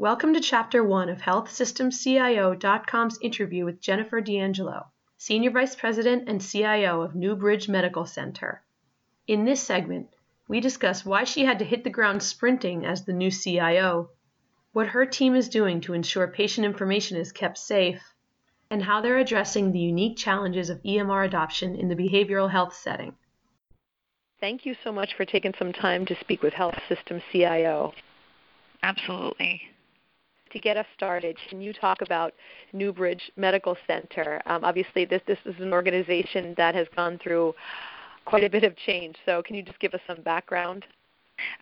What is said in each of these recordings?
Welcome to Chapter 1 of HealthSystemCIO.com's interview with Jennifer D'Angelo, Senior Vice President and CIO of New Bridge Medical Center. In this segment, we discuss why she had to hit the ground sprinting as the new CIO, what her team is doing to ensure patient information is kept safe, and how they're addressing the unique challenges of EMR adoption in the behavioral health setting. Thank you so much for taking some time to speak with Health System CIO. Absolutely. To get us started, can you talk about New Bridge Medical Center? Um, obviously, this, this is an organization that has gone through quite a bit of change. So, can you just give us some background?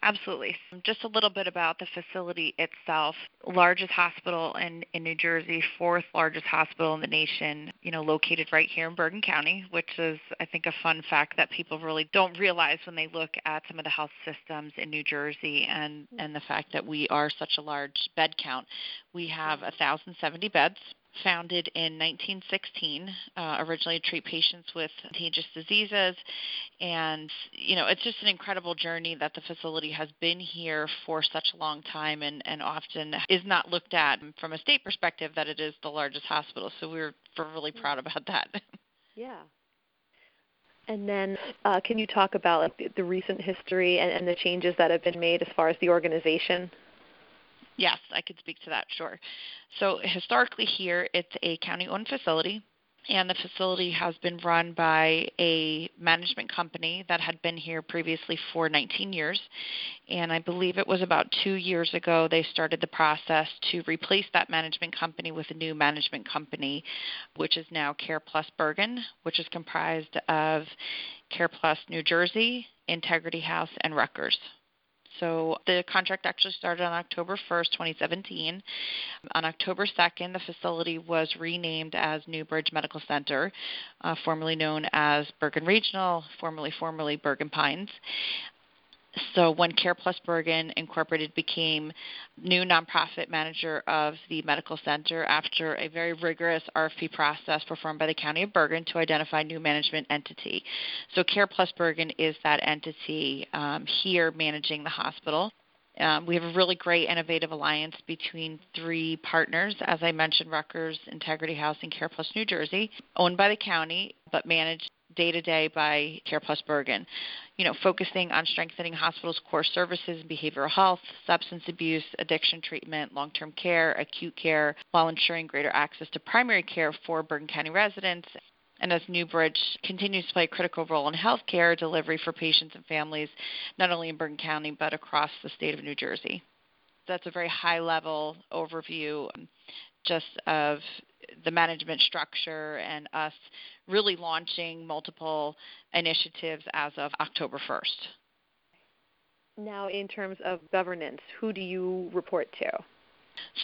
Absolutely. Just a little bit about the facility itself. Largest hospital in, in New Jersey, fourth largest hospital in the nation, you know, located right here in Bergen County, which is, I think, a fun fact that people really don't realize when they look at some of the health systems in New Jersey and, and the fact that we are such a large bed count. We have 1,070 beds founded in 1916, uh, originally to treat patients with contagious diseases. And, you know, it's just an incredible journey that the facility has been here for such a long time and, and often is not looked at from a state perspective that it is the largest hospital. So we're, we're really proud about that. Yeah. And then, uh, can you talk about like, the, the recent history and, and the changes that have been made as far as the organization? Yes, I could speak to that, sure. So historically here, it's a county-owned facility, and the facility has been run by a management company that had been here previously for 19 years. And I believe it was about two years ago they started the process to replace that management company with a new management company, which is now Care Plus Bergen, which is comprised of Care Plus New Jersey, Integrity House, and Rutgers. So the contract actually started on October 1st, 2017. On October 2nd, the facility was renamed as New Bridge Medical Center, uh, formerly known as Bergen Regional, formerly formerly Bergen Pines. So when Care Plus Bergen Incorporated became new nonprofit manager of the medical center after a very rigorous RFP process performed by the County of Bergen to identify new management entity. So Care Plus Bergen is that entity um, here managing the hospital. Um, we have a really great innovative alliance between three partners, as I mentioned, Rutgers, Integrity House, and Care Plus New Jersey, owned by the county but managed day to day by Care Plus Bergen. You know, focusing on strengthening hospitals' core services behavioral health, substance abuse, addiction treatment, long term care, acute care, while ensuring greater access to primary care for Bergen County residents. And as New Bridge continues to play a critical role in healthcare delivery for patients and families, not only in Bergen County but across the state of New Jersey. That's a very high level overview just of the management structure and us really launching multiple initiatives as of October 1st. Now, in terms of governance, who do you report to?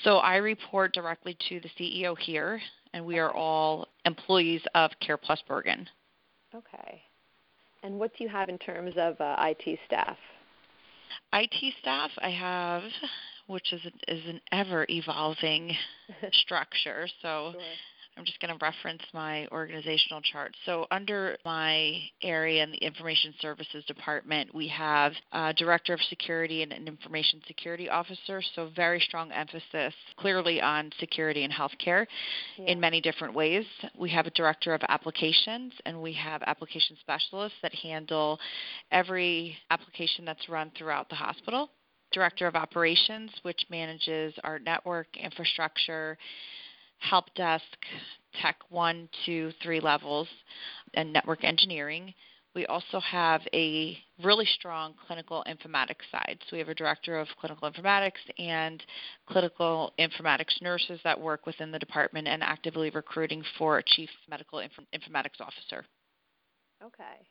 So I report directly to the CEO here, and we are all employees of Care Plus Bergen. Okay. And what do you have in terms of uh, IT staff? IT staff, I have which is is an ever evolving structure. So sure. I'm just going to reference my organizational chart. So, under my area in the Information Services Department, we have a Director of Security and an Information Security Officer. So, very strong emphasis clearly on security and healthcare yeah. in many different ways. We have a Director of Applications, and we have application specialists that handle every application that's run throughout the hospital. Director of Operations, which manages our network infrastructure, help desk, tech one, two, three levels, and network engineering. We also have a really strong clinical informatics side. So we have a director of clinical informatics and clinical informatics nurses that work within the department and actively recruiting for a chief medical inf- informatics officer. Okay.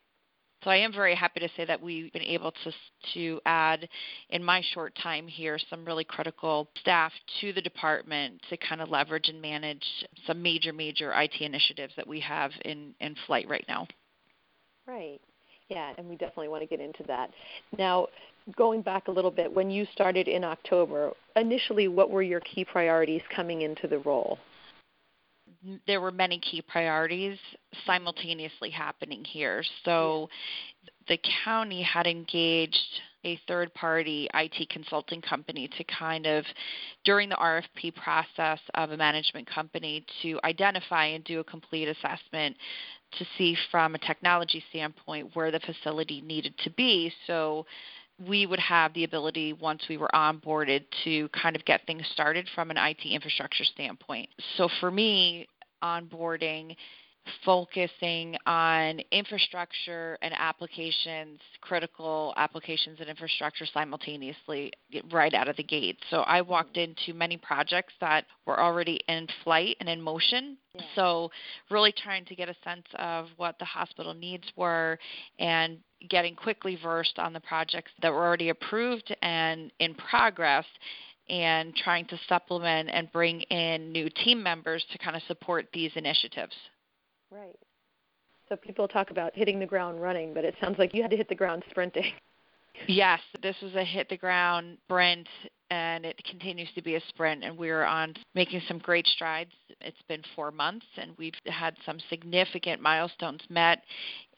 So I am very happy to say that we've been able to to add in my short time here some really critical staff to the department to kind of leverage and manage some major major IT initiatives that we have in in flight right now. Right. Yeah, and we definitely want to get into that. Now, going back a little bit, when you started in October, initially what were your key priorities coming into the role? There were many key priorities simultaneously happening here. So the county had engaged a third party IT consulting company to kind of, during the RFP process of a management company, to identify and do a complete assessment to see from a technology standpoint where the facility needed to be. So we would have the ability once we were onboarded to kind of get things started from an IT infrastructure standpoint. So for me, onboarding focusing on infrastructure and applications, critical applications and infrastructure simultaneously right out of the gate. So I walked mm-hmm. into many projects that were already in flight and in motion. Yeah. So really trying to get a sense of what the hospital needs were and getting quickly versed on the projects that were already approved and in progress and trying to supplement and bring in new team members to kind of support these initiatives. Right. So people talk about hitting the ground running, but it sounds like you had to hit the ground sprinting. Yes, this was a hit the ground sprint and it continues to be a sprint and we're on making some great strides. It's been 4 months and we've had some significant milestones met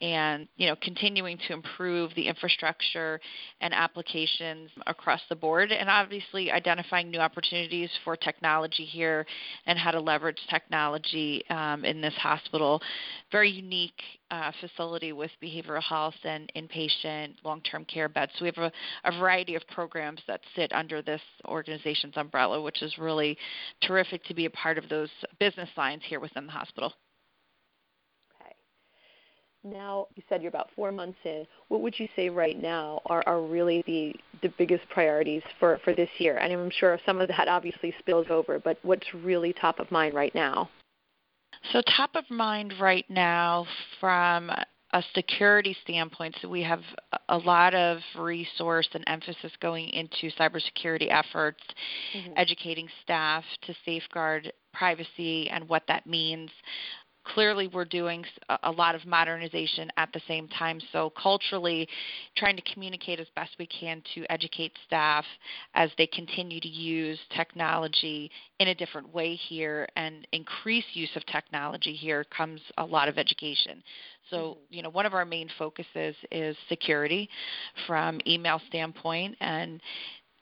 and you know continuing to improve the infrastructure and applications across the board and obviously identifying new opportunities for technology here and how to leverage technology um, in this hospital very unique uh, facility with behavioral health and inpatient long-term care beds so we have a, a variety of programs that sit under this organization's umbrella which is really terrific to be a part of those business lines here within the hospital Okay. now you said you're about four months in. What would you say right now are, are really the, the biggest priorities for, for this year? And I'm sure some of that obviously spills over, but what's really top of mind right now? So, top of mind right now from a security standpoint, so we have a lot of resource and emphasis going into cybersecurity efforts, mm-hmm. educating staff to safeguard privacy and what that means clearly we're doing a lot of modernization at the same time. So culturally, trying to communicate as best we can to educate staff as they continue to use technology in a different way here and increase use of technology here comes a lot of education. So, mm-hmm. you know, one of our main focuses is security from email standpoint and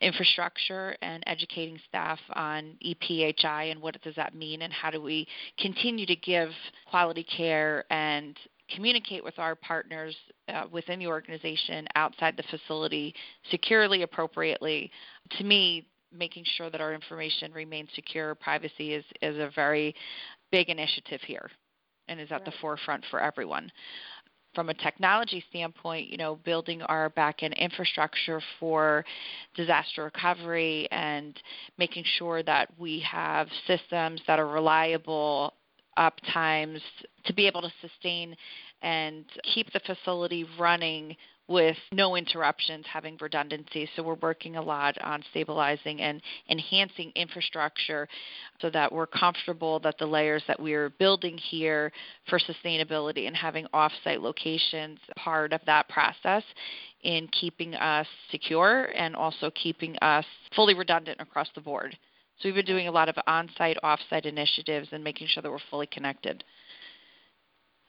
infrastructure and educating staff on EPHI and what does that mean and how do we continue to give quality care and communicate with our partners uh, within the organization outside the facility securely appropriately to me making sure that our information remains secure privacy is, is a very big initiative here and is at right. the forefront for everyone from a technology standpoint, you know, building our backend infrastructure for disaster recovery and making sure that we have systems that are reliable, up times to be able to sustain and keep the facility running with no interruptions, having redundancy. So we're working a lot on stabilizing and enhancing infrastructure so that we're comfortable that the layers that we're building here for sustainability and having offsite locations part of that process in keeping us secure and also keeping us fully redundant across the board. So we've been doing a lot of on-site, off-site initiatives and making sure that we're fully connected.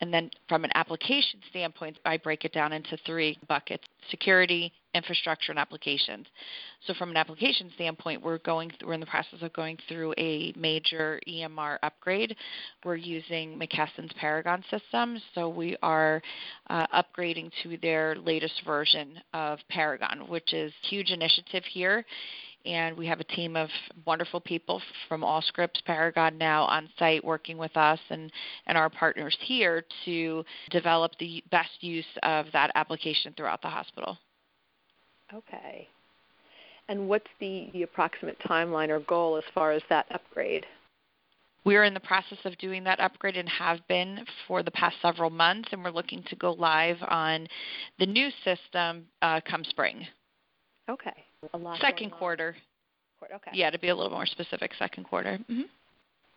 And then from an application standpoint, I break it down into three buckets security, infrastructure, and applications. So from an application standpoint, we're going through, we're in the process of going through a major EMR upgrade. We're using McKesson's Paragon system, so we are uh, upgrading to their latest version of Paragon, which is a huge initiative here and we have a team of wonderful people from Allscripts Paragon now on site working with us and, and our partners here to develop the best use of that application throughout the hospital. Okay. And what's the, the approximate timeline or goal as far as that upgrade? We are in the process of doing that upgrade and have been for the past several months, and we're looking to go live on the new system uh, come spring. Okay. Second quarter. Okay. Yeah, to be a little more specific, second quarter. Mm-hmm.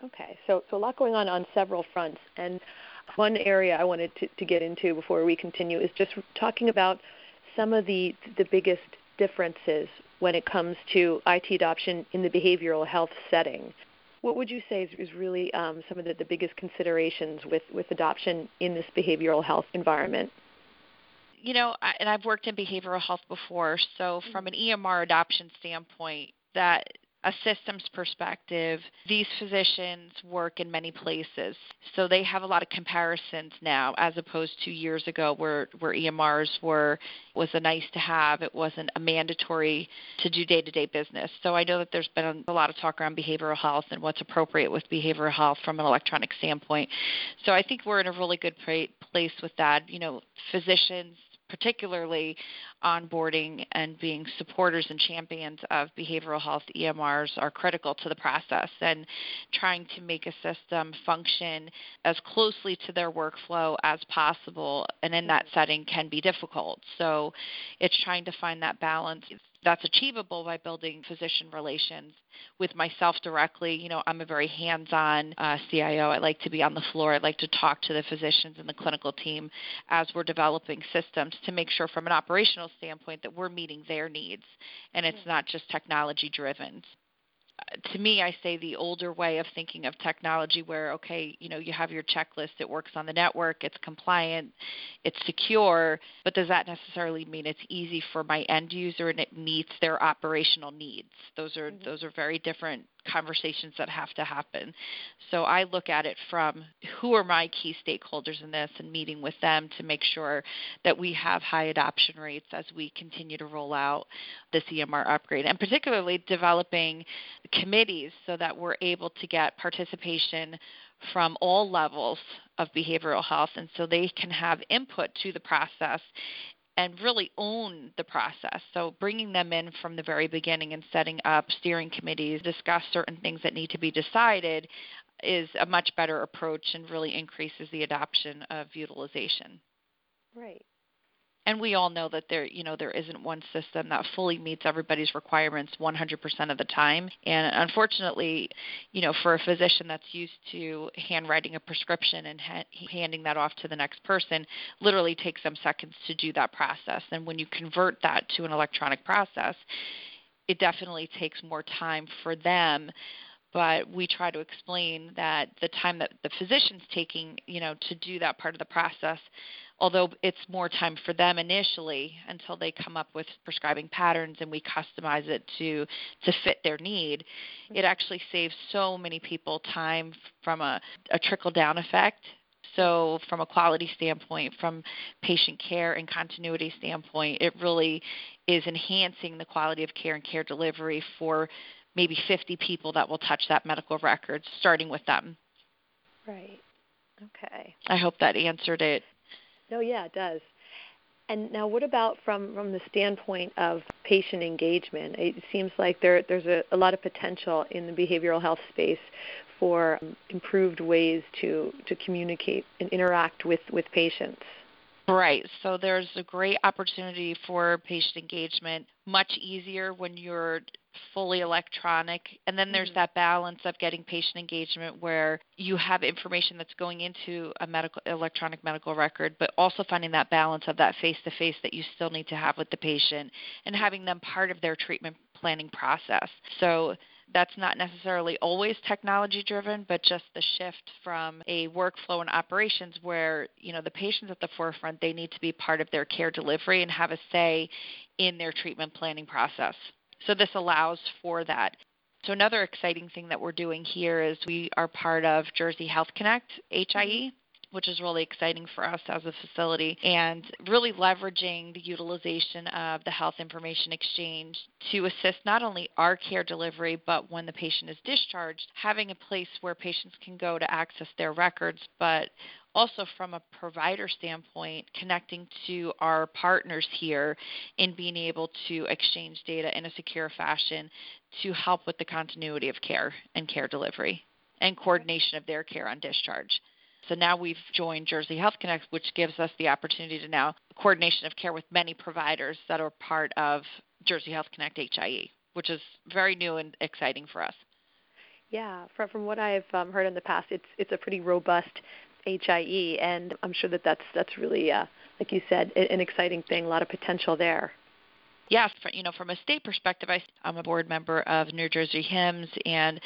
Okay, so so a lot going on on several fronts, and one area I wanted to, to get into before we continue is just talking about some of the the biggest differences when it comes to IT adoption in the behavioral health setting. what would you say is, is really um, some of the, the biggest considerations with, with adoption in this behavioral health environment? You know, I, and I've worked in behavioral health before, so from an mm-hmm. EMR adoption standpoint, that a systems perspective, these physicians work in many places. So they have a lot of comparisons now as opposed to years ago where, where EMRs were was a nice to have. It wasn't a mandatory to do day to day business. So I know that there's been a lot of talk around behavioral health and what's appropriate with behavioral health from an electronic standpoint. So I think we're in a really good place with that. You know, physicians particularly onboarding and being supporters and champions of behavioral health EMRs are critical to the process and trying to make a system function as closely to their workflow as possible and in that setting can be difficult. So it's trying to find that balance that's achievable by building physician relations with myself directly. You know, I'm a very hands-on uh, CIO. I like to be on the floor. I like to talk to the physicians and the clinical team as we're developing systems to make sure, from an operational standpoint, that we're meeting their needs and it's not just technology driven to me, I say the older way of thinking of technology, where okay, you know, you have your checklist, it works on the network, it's compliant, it's secure, but does that necessarily mean it's easy for my end user and it meets their operational needs? Those are mm-hmm. those are very different conversations that have to happen. So I look at it from who are my key stakeholders in this and meeting with them to make sure that we have high adoption rates as we continue to roll out this EMR upgrade and particularly developing committees so that we're able to get participation from all levels of behavioral health and so they can have input to the process and really own the process. So, bringing them in from the very beginning and setting up steering committees, discuss certain things that need to be decided is a much better approach and really increases the adoption of utilization. Right and we all know that there you know there isn't one system that fully meets everybody's requirements 100% of the time. And unfortunately you know for a physician that's used to handwriting a prescription and ha- handing that off to the next person literally takes them seconds to do that process. And when you convert that to an electronic process it definitely takes more time for them. But we try to explain that the time that the physician's taking, you know, to do that part of the process, although it's more time for them initially until they come up with prescribing patterns and we customize it to to fit their need, it mm-hmm. actually saves so many people time from a, a trickle down effect so from a quality standpoint from patient care and continuity standpoint it really is enhancing the quality of care and care delivery for maybe 50 people that will touch that medical record, starting with them. Right. Okay. I hope that answered it. No, yeah, it does. And now, what about from from the standpoint of patient engagement? It seems like there there's a, a lot of potential in the behavioral health space for um, improved ways to to communicate and interact with with patients. Right. So there's a great opportunity for patient engagement, much easier when you're fully electronic. And then there's mm-hmm. that balance of getting patient engagement where you have information that's going into a medical electronic medical record, but also finding that balance of that face to face that you still need to have with the patient and having them part of their treatment planning process. So that's not necessarily always technology driven but just the shift from a workflow and operations where you know the patients at the forefront they need to be part of their care delivery and have a say in their treatment planning process so this allows for that. So another exciting thing that we're doing here is we are part of Jersey Health Connect HIE mm-hmm. which is really exciting for us as a facility, and really leveraging the utilization of the health information exchange to assist not only our care delivery, but when the patient is discharged, having a place where patients can go to access their records, but also from a provider standpoint, connecting to our partners here in being able to exchange data in a secure fashion to help with the continuity of care and care delivery and coordination of their care on discharge. So now we've joined Jersey Health Connect, which gives us the opportunity to now coordination of care with many providers that are part of Jersey Health Connect HIE, which is very new and exciting for us. Yeah, from, from what I've um, heard in the past, it's it's a pretty robust HIE, and I'm sure that that's that's really, uh, like you said, an exciting thing. A lot of potential there. For, you know, from a state perspective, I, I'm a board member of New Jersey HIMSS, and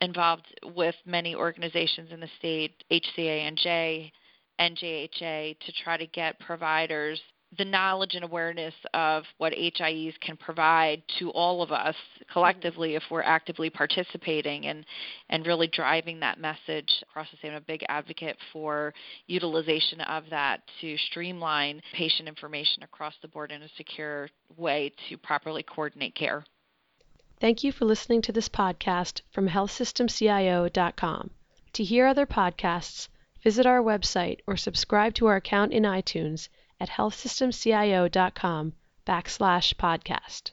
involved with many organizations in the state, HCA&J, NJHA, to try to get providers the knowledge and awareness of what HIEs can provide to all of us collectively if we're actively participating and, and really driving that message across the state. I'm a big advocate for utilization of that to streamline patient information across the board in a secure way to properly coordinate care. Thank you for listening to this podcast from healthsystemcio.com. To hear other podcasts, visit our website or subscribe to our account in iTunes at healthsystemcio.com backslash podcast.